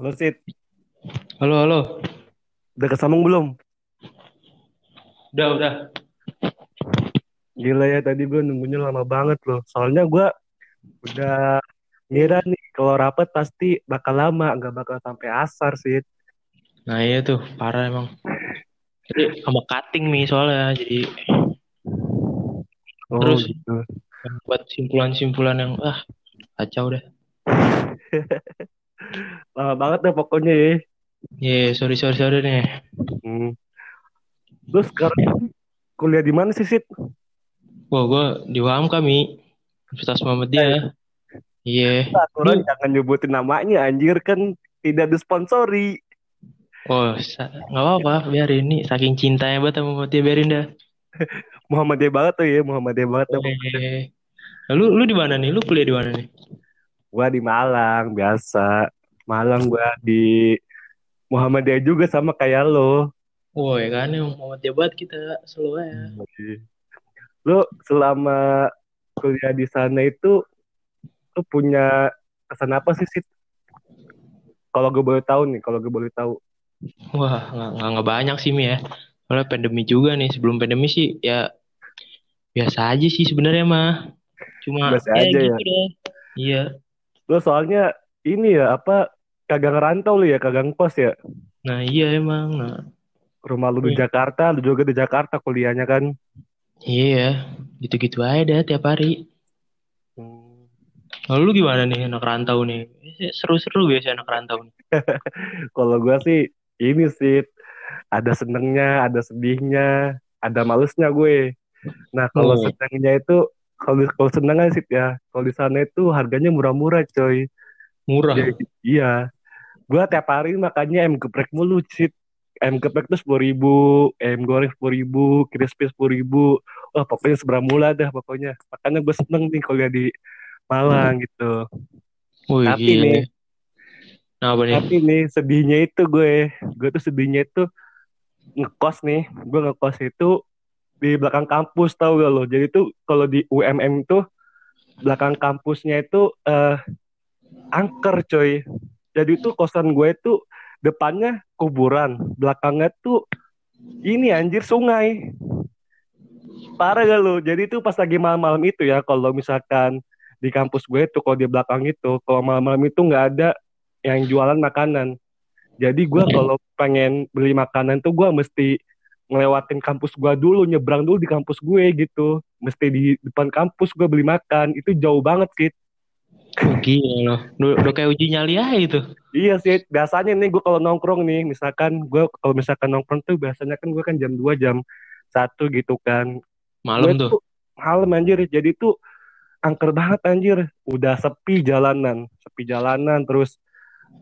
Halo Sid, Halo, halo. udah kesambung belum? Udah, udah. Gila ya tadi gue nunggunya lama banget loh. Soalnya gue udah ngira nih kalau rapet pasti bakal lama, nggak bakal sampai asar Sid. Nah iya tuh, parah emang. Jadi sama cutting nih soalnya. Jadi Oh terus gitu. buat simpulan-simpulan yang ah kacau deh. Lama banget deh pokoknya ya. Ye, sorry, sorry, sorry nih. Hmm. Terus sekarang kuliah di mana sih Sid? Wah, gue di UHAM kami. Universitas Muhammadiyah. Iya. Aturan Lu, jangan nyebutin namanya anjir kan tidak disponsori. oh, nggak apa-apa, biarin nih. Saking cintanya banget sama Muhammadiyah, biarin dah. Muhammadiyah banget tuh ya, Muhammadiyah banget. dah. Eh, Lu, lu di mana nih? Lu kuliah di mana nih? Gua di Malang biasa. Malang gua di Muhammadiyah juga sama kayak lo. Oh ya kan, yang Muhammadiyah banget kita selalu ya. Lu selama kuliah di sana itu lu punya kesan apa sih Sid? Kalau gue boleh tahu nih, kalau gue boleh tahu. Wah, nggak nggak banyak sih Mi ya. Soalnya pandemi juga nih. Sebelum pandemi sih ya biasa aja sih sebenarnya mah. Cuma Biasa ya aja gitu ya. deh. Iya. Lu soalnya ini ya apa kagak ngerantau lu ya, kagak ngkos ya. Nah iya emang. Nah Rumah lu di Iya. Jakarta, lu juga di Jakarta kuliahnya kan. iya. Gitu-gitu aja deh tiap hari. Hmm. Lalu lu gimana nih anak rantau nih? Eh, Seru-seru biasa anak rantau nih. Kalau gue sih ini sih ada senengnya, ada sedihnya, ada malesnya gue. Nah kalau Oh. senengnya itu kalau kalau senengnya sih ya, kalau di sana itu harganya murah-murah coy. Murah. Jadi, iya. Gua tiap hari makannya ayam geprek mulu, Cid. Ayam geprek tuh sepuluh ribu, ayam goreng sepuluh ribu, crispy sepuluh ribu. Wah, pokoknya seberang mula dah pokoknya. Makanya gue seneng nih kuliah di Malang gitu. Wih Tapi gila. nih, Nah apa nih? tapi nih sedihnya itu gue, gue tuh sedihnya itu ngekos nih. Gue ngekos itu di belakang kampus tau gak lo? Jadi tuh kalau di UMM tuh belakang kampusnya itu eh angker coy. Jadi tuh kosan gue tuh depannya kuburan, belakangnya tuh ini anjir sungai. Parah gak lu? Jadi tuh pas lagi malam-malam itu ya, kalau misalkan di kampus gue tuh kalau di belakang itu, kalau malam-malam itu nggak ada yang jualan makanan. Jadi gue kalau pengen beli makanan tuh gue mesti ngelewatin kampus gue dulu, nyebrang dulu di kampus gue gitu. Mesti di depan kampus gue beli makan. Itu jauh banget sih. Oh, gila loh. Udah, kayak uji nyali aja itu. Iya sih, biasanya nih gue kalau nongkrong nih, misalkan gue kalau misalkan nongkrong tuh biasanya kan gue kan jam 2 jam satu gitu kan. Malam tuh. tuh malam anjir, jadi tuh angker banget anjir. Udah sepi jalanan, sepi jalanan terus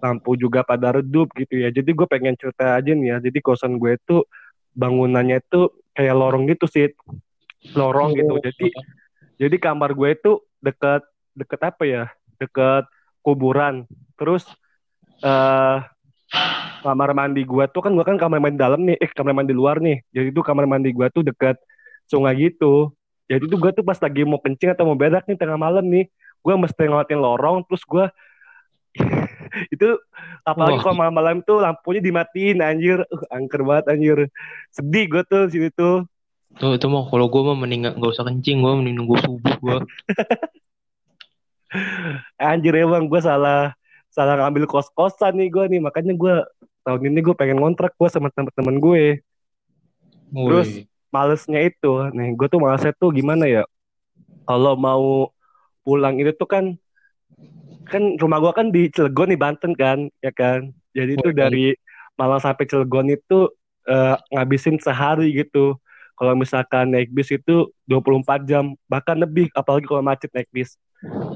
lampu juga pada redup gitu ya. Jadi gue pengen cerita aja nih ya. Jadi kosan gue tuh bangunannya tuh kayak lorong gitu sih, lorong gitu. Jadi jadi kamar gue itu deket deket apa ya? Deket kuburan. Terus eh kamar mandi gua tuh kan gua kan kamar mandi dalam nih, eh kamar mandi luar nih. Jadi tuh kamar mandi gua tuh dekat sungai gitu. Jadi tuh gua tuh pas lagi mau kencing atau mau berak nih tengah malam nih, gua mesti ngeliatin lorong terus gua itu apalagi Wah. kalau malam-malam tuh lampunya dimatiin anjir, uh, angker banget anjir. Sedih gua tuh sini tuh. Tuh itu mah kalau gue mah mending nggak nggak usah kencing gue mending nunggu subuh gue. Anjir emang gua salah salah ngambil kos-kosan nih gua nih, makanya gua tahun ini gue pengen ngontrak gua sama temen-temen gue. Terus malesnya itu, nih gue tuh malesnya tuh gimana ya? Kalau mau pulang itu tuh kan, kan rumah gue kan di Cilegon nih Banten kan, ya kan? Jadi itu dari Malang sampai Cilegon itu eh, ngabisin sehari gitu. Kalau misalkan naik bis itu 24 jam, bahkan lebih, apalagi kalau macet naik bis.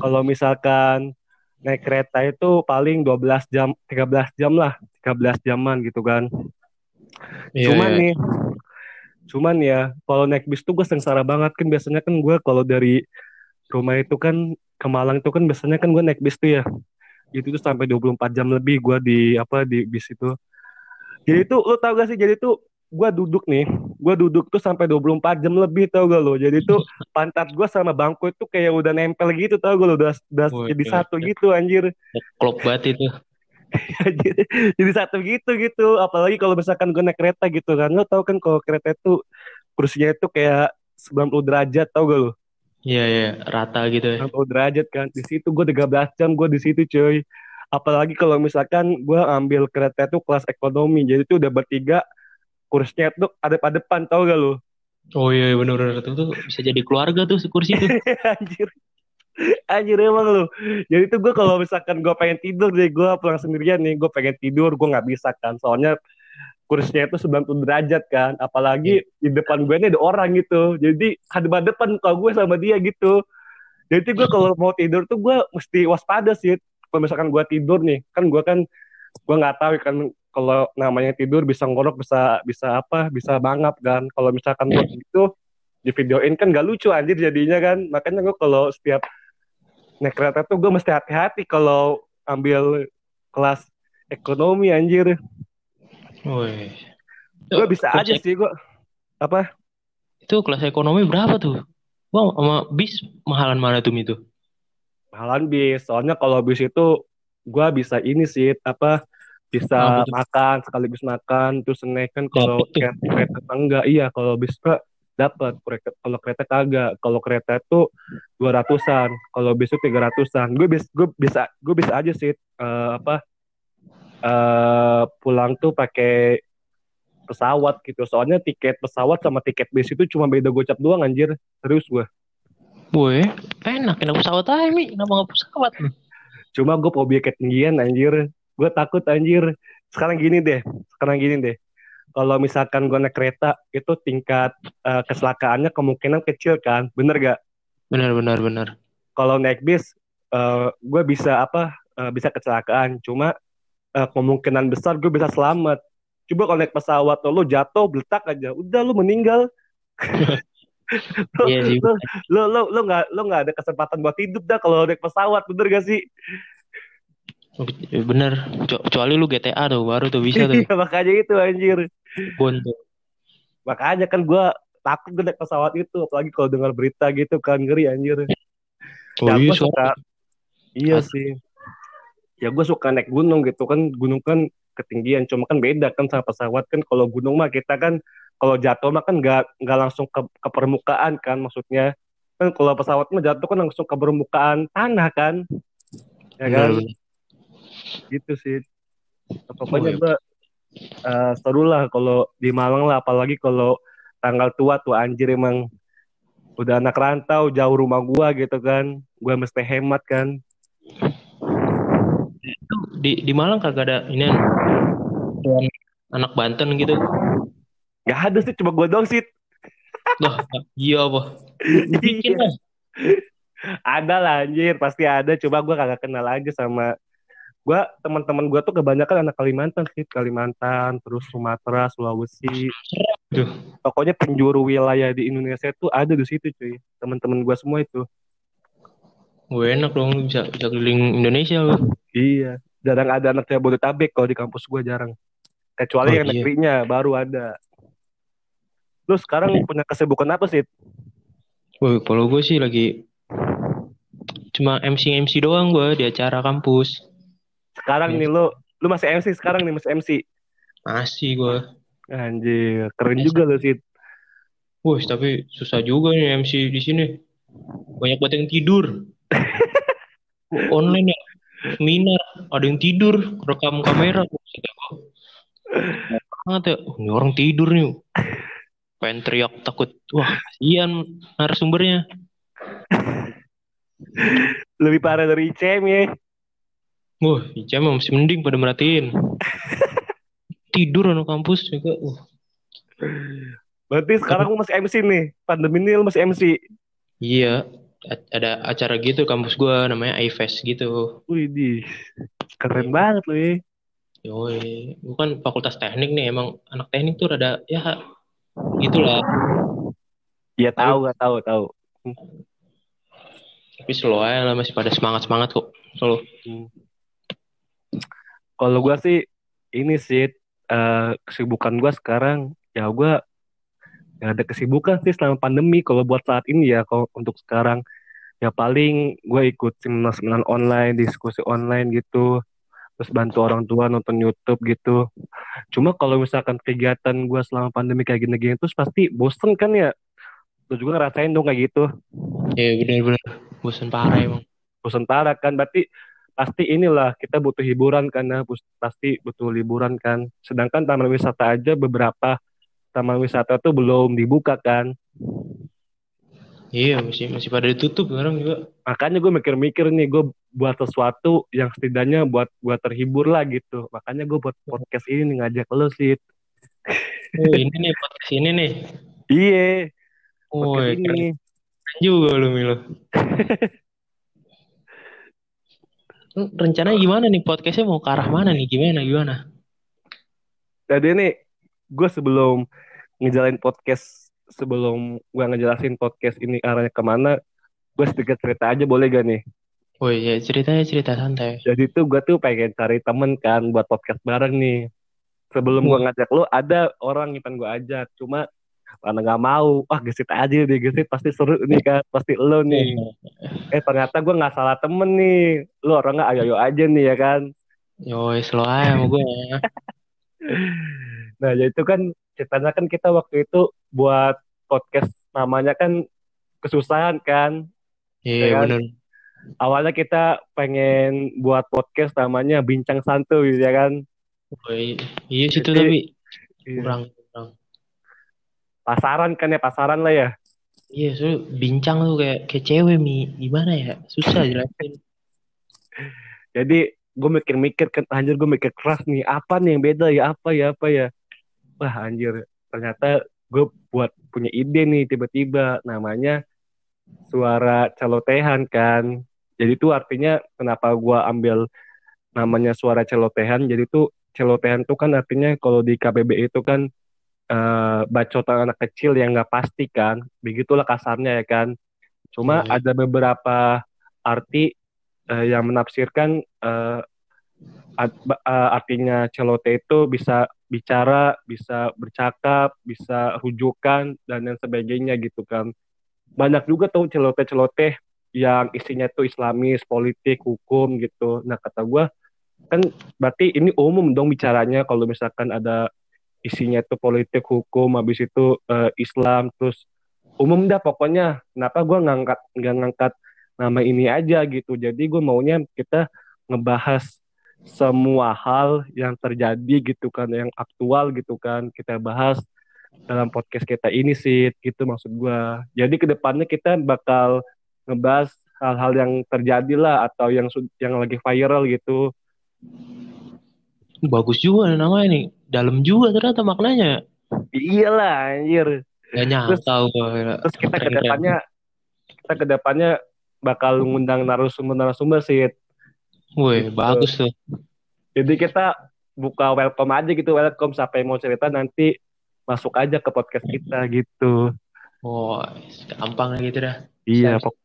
Kalau misalkan naik kereta itu paling 12 jam, 13 jam lah, 13 jaman gitu kan. Iya, Cuman iya. nih, cuman ya kalau naik bis tuh gue sengsara banget kan biasanya kan gue kalau dari rumah itu kan ke Malang itu kan biasanya kan gue naik bis tuh ya. Itu tuh sampai 24 jam lebih gue di apa di bis itu. Jadi tuh lu tau gak sih jadi tuh gue duduk nih, gue duduk tuh sampai 24 jam lebih tau gak lo. Jadi tuh pantat gue sama bangku itu kayak udah nempel gitu tau gak lo, udah, udah Wih, jadi gila. satu gitu anjir. Klop banget itu. jadi satu gitu gitu apalagi kalau misalkan gue naik kereta gitu kan lo tau kan kalau kereta itu kursinya itu kayak 90 derajat tau gak lo Iya iya rata gitu ya. 90 derajat kan di situ gue 13 jam gue di situ cuy apalagi kalau misalkan gue ambil kereta itu kelas ekonomi jadi itu udah bertiga kursinya tuh ada pada depan tau gak lo Oh iya benar-benar itu tuh bisa jadi keluarga tuh kursi itu. anjir Anjir emang lu. Jadi tuh gue kalau misalkan gue pengen tidur deh, gue pulang sendirian nih, gue pengen tidur, gue nggak bisa kan. Soalnya kursinya itu 90 derajat kan. Apalagi di depan gue ini ada orang gitu. Jadi hadap depan kalau gue sama dia gitu. Jadi gue kalau mau tidur tuh gue mesti waspada sih. Kalau misalkan gue tidur nih, kan gue kan gue nggak tahu kan kalau namanya tidur bisa ngorok bisa bisa apa bisa bangap kan kalau misalkan gue gitu di videoin kan gak lucu anjir jadinya kan makanya gue kalau setiap naik kereta tuh gue mesti hati-hati kalau ambil kelas ekonomi anjir. Woi. Gue bisa aja sih gue. Apa? Itu kelas ekonomi berapa tuh? Wah, sama bis mahalan mana tuh itu? Mahalan bis. Soalnya kalau bis itu gue bisa ini sih apa bisa makan sekaligus makan terus naik kan kalau kereta enggak? Iya kalau bis dapat kalau kereta kagak. Kalau kereta itu dua ratusan kalau bis itu tiga ratusan. Gue bisa gue bisa gue bisa aja sih uh, apa uh, pulang tuh pakai pesawat gitu. Soalnya tiket pesawat sama tiket bis itu cuma beda gocap doang anjir. Serius gue. Boy, enak enak pesawat aja mi, kenapa nggak pesawat? Cuma gue fobia ketinggian anjir, gue takut anjir. Sekarang gini deh, sekarang gini deh. Kalau misalkan gue naik kereta itu tingkat uh, keselakaannya kemungkinan kecil kan. Bener gak? Bener bener bener. Kalau naik bis uh, eh, gue bisa apa uh, bisa kecelakaan. Cuma uh, kemungkinan besar gue bisa selamat. Coba kalau naik pesawat lo jatuh beletak aja. Udah lo meninggal. Lo, iya lo, lo lo lo nggak lo nggak ada kesempatan buat hidup dah kalau naik pesawat. Bener gak sih Bener, kecuali lu GTA tuh baru tuh bisa tuh. Iya, makanya itu anjir. Buntu. Makanya kan gue takut gue naik pesawat itu, apalagi kalau dengar berita gitu kan ngeri anjir. Oh ya, iya, suka, iya sih. Ya gue suka naik gunung gitu kan, gunung kan ketinggian, cuma kan beda kan sama pesawat kan. Kalau gunung mah kita kan kalau jatuh mah kan nggak nggak langsung ke, ke permukaan kan, maksudnya kan kalau pesawat mah jatuh kan langsung ke permukaan tanah kan, ya kan? Benar, gitu sih. Pokoknya oh, iya. gue uh, seru lah kalau di Malang lah apalagi kalau tanggal tua tuh anjir emang udah anak rantau jauh rumah gua gitu kan. Gua mesti hemat kan. Di di Malang kagak ada ini anak Banten gitu. Gak ada sih cuma gua dong sih. Loh, iya apa? Bikin lah ada lah anjir. Pasti ada. Coba gua kagak kenal aja sama gue teman-teman gue tuh kebanyakan anak Kalimantan sih. Kalimantan terus Sumatera Sulawesi. Duh. pokoknya penjuru wilayah di Indonesia itu ada di situ cuy. Teman-teman gue semua itu. Gue enak dong. Bisa bisa keliling Indonesia lo iya. Jarang ada anak Jabodetabek kalau di kampus gue jarang. Kecuali oh, yang iya. negerinya baru ada. Lu sekarang punya kesibukan apa sih Woi, kalau gue sih lagi cuma MC MC doang gue di acara kampus sekarang nih lu lu masih MC sekarang nih masih MC. Masih gue. Anjir, keren masih. juga lo sih. Wah, tapi susah juga nih MC di sini. Banyak banget yang tidur. Online ya. Seminar, ada yang tidur, rekam kamera. Banget ya, oh, ini orang tidur nih. Pengen teriak takut. Wah, kasihan narasumbernya. Lebih parah dari ICM ya. Wah, ICM masih mending pada merhatiin. Tidur anak kampus juga. Uh. Berarti sekarang lu masih MC nih. Pandemi ini lu masih MC. Iya, ada acara gitu kampus gua namanya iFest gitu. Wih, di keren banget loh ya. Yoi, bukan fakultas teknik nih, emang anak teknik tuh rada ya gitulah. Iya tahu, gak tahu, tahu. Tapi slow aja lah masih pada semangat semangat kok, solo. Hmm. Kalau gue sih ini sih uh, kesibukan gue sekarang ya gue gak ada kesibukan sih selama pandemi. Kalau buat saat ini ya kalau untuk sekarang ya paling gue ikut seminar online, diskusi online gitu. terus bantu orang tua nonton YouTube gitu. Cuma kalau misalkan kegiatan gue selama pandemi kayak gini-gini terus pasti bosen kan ya. Lu juga ngerasain dong kayak gitu. Iya benar-benar bosan parah emang. Bosen parah kan berarti pasti inilah kita butuh hiburan karena pasti butuh liburan kan. Sedangkan taman wisata aja beberapa taman wisata tuh belum dibuka kan. Iya masih masih pada ditutup sekarang juga. Makanya gue mikir-mikir nih gue buat sesuatu yang setidaknya buat buat terhibur lah gitu. Makanya gue buat podcast ini nih ngajak lo sih. Oh, ini nih podcast ini nih. Iya. Oh, Podcast ini. keren juga lu Milo. Lu Rencananya gimana nih podcastnya mau ke arah mana nih? Gimana gimana? Jadi nih gue sebelum ngejalanin podcast sebelum gue ngejelasin podcast ini arahnya ke mana, gue sedikit cerita aja boleh gak nih? Oh iya ceritanya cerita santai. Jadi tuh gue tuh pengen cari temen kan buat podcast bareng nih. Sebelum gue ngajak lu, ada orang yang pengen gue ajak. Cuma karena nggak mau, wah gesit aja deh, gesit pasti seru nih kan, pasti lo nih. Eh ternyata gue nggak salah temen nih. Lu orangnya ayo-ayo aja nih ya kan. Yoi slow aja sama gue. Nah jadi itu kan ceritanya kan kita waktu itu buat podcast namanya kan kesusahan kan. Iya Ya kan? bener. Awalnya kita pengen buat podcast namanya Bincang Santuy ya kan. Oh, iya, iya sih Jadi- tapi Iya. kurang. Pasaran kan ya, pasaran lah ya. Iya, soalnya bincang tuh kayak kayak cewek mi gimana ya susah jelasin. Jadi gue mikir-mikir kan anjir gue mikir keras nih apa nih yang beda ya apa ya apa ya. Wah anjir ternyata gue buat punya ide nih tiba-tiba namanya suara celotehan kan. Jadi itu artinya kenapa gue ambil namanya suara celotehan. Jadi tuh celotehan tuh kan artinya kalau di KBB itu kan eh, bacotan anak kecil yang nggak pasti kan. Begitulah kasarnya ya kan. Cuma Iya. ada beberapa arti eh, yang menafsirkan eh, art- eh, artinya celote itu bisa bicara, bisa bercakap, bisa rujukan dan lain sebagainya gitu kan. Banyak juga tuh celoteh-celoteh yang isinya tuh islamis, politik, hukum gitu. Nah kata gua kan berarti ini umum dong bicaranya kalau misalkan ada isinya tuh politik, hukum, habis itu eh, Islam, terus umum dah pokoknya. Kenapa gua ngangkat nggak ngangkat nama ini aja gitu. Jadi gue maunya kita ngebahas semua hal yang terjadi gitu kan, yang aktual gitu kan, kita bahas dalam podcast kita ini sih, gitu maksud gua. Jadi ke depannya kita bakal ngebahas hal-hal yang terjadi lah atau yang yang lagi viral gitu. Bagus juga namanya nih. Dalam juga ternyata maknanya. Iyalah anjir. Gak nyangka gue. Terus kita Keren-keren. ke depannya kita ke depannya bakal ngundang narasumber-narasumber sih. Wih, bagus tuh. Jadi kita buka welcome aja gitu, welcome siapa yang mau cerita nanti masuk aja ke podcast kita gitu. Oh, gampang gitu dah. Iya, pok-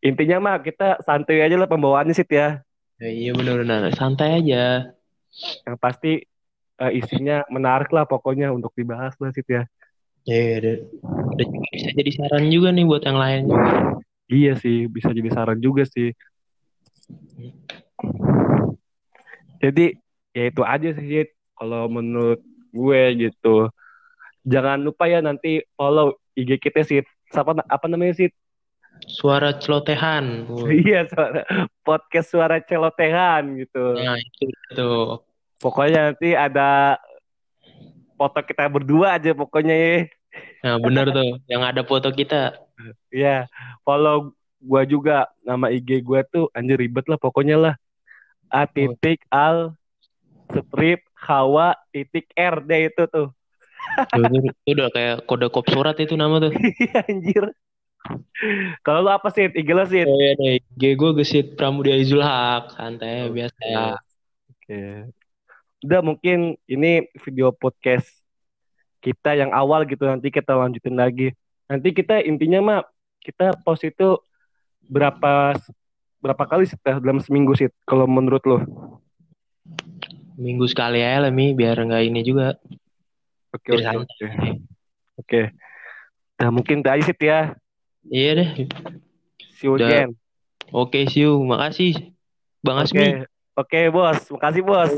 intinya mah kita santai aja lah pembawaannya sih ya. Ya, iya benar-benar santai aja. Yang pasti eh, isinya menarik lah pokoknya untuk dibahas lah sih ya. Iya, udah juga bisa jadi saran juga nih buat yang lain juga. Iya sih, bisa jadi saran juga sih. Jadi ya itu aja sih kalau menurut gue gitu. Jangan lupa ya nanti follow IG kita sih. Siapa apa namanya sih? Suara celotehan. Iya, suara, podcast suara celotehan gitu. Nah, itu tuh. Pokoknya nanti ada foto kita berdua aja pokoknya ya. Nah, bener tuh. Yang ada foto kita. Iya, follow gua juga nama IG gua tuh anjir ribet lah pokoknya lah. A titik al strip hawa titik R deh itu tuh. Itu, itu udah kayak kode kop surat itu nama tuh. Iya anjir. Kalau lu apa sih? IG lu sih? Oh iya deh, G gue gesit Pramudia Izul Haq. Santai, Oke. biasa. Oke. Udah mungkin ini video podcast kita yang awal gitu nanti kita lanjutin lagi. Nanti kita intinya mah kita post itu berapa berapa kali sih dalam seminggu sih kalau menurut lo? Minggu sekali aja lah, Mi. Biar nggak ini juga. Oke oke oke. Oke. Nah mungkin itu aja sih ya. Iya deh. See you Udah. again. Oke, see you. Makasih. Bang Oke. Asmi. Oke bos, makasih bos.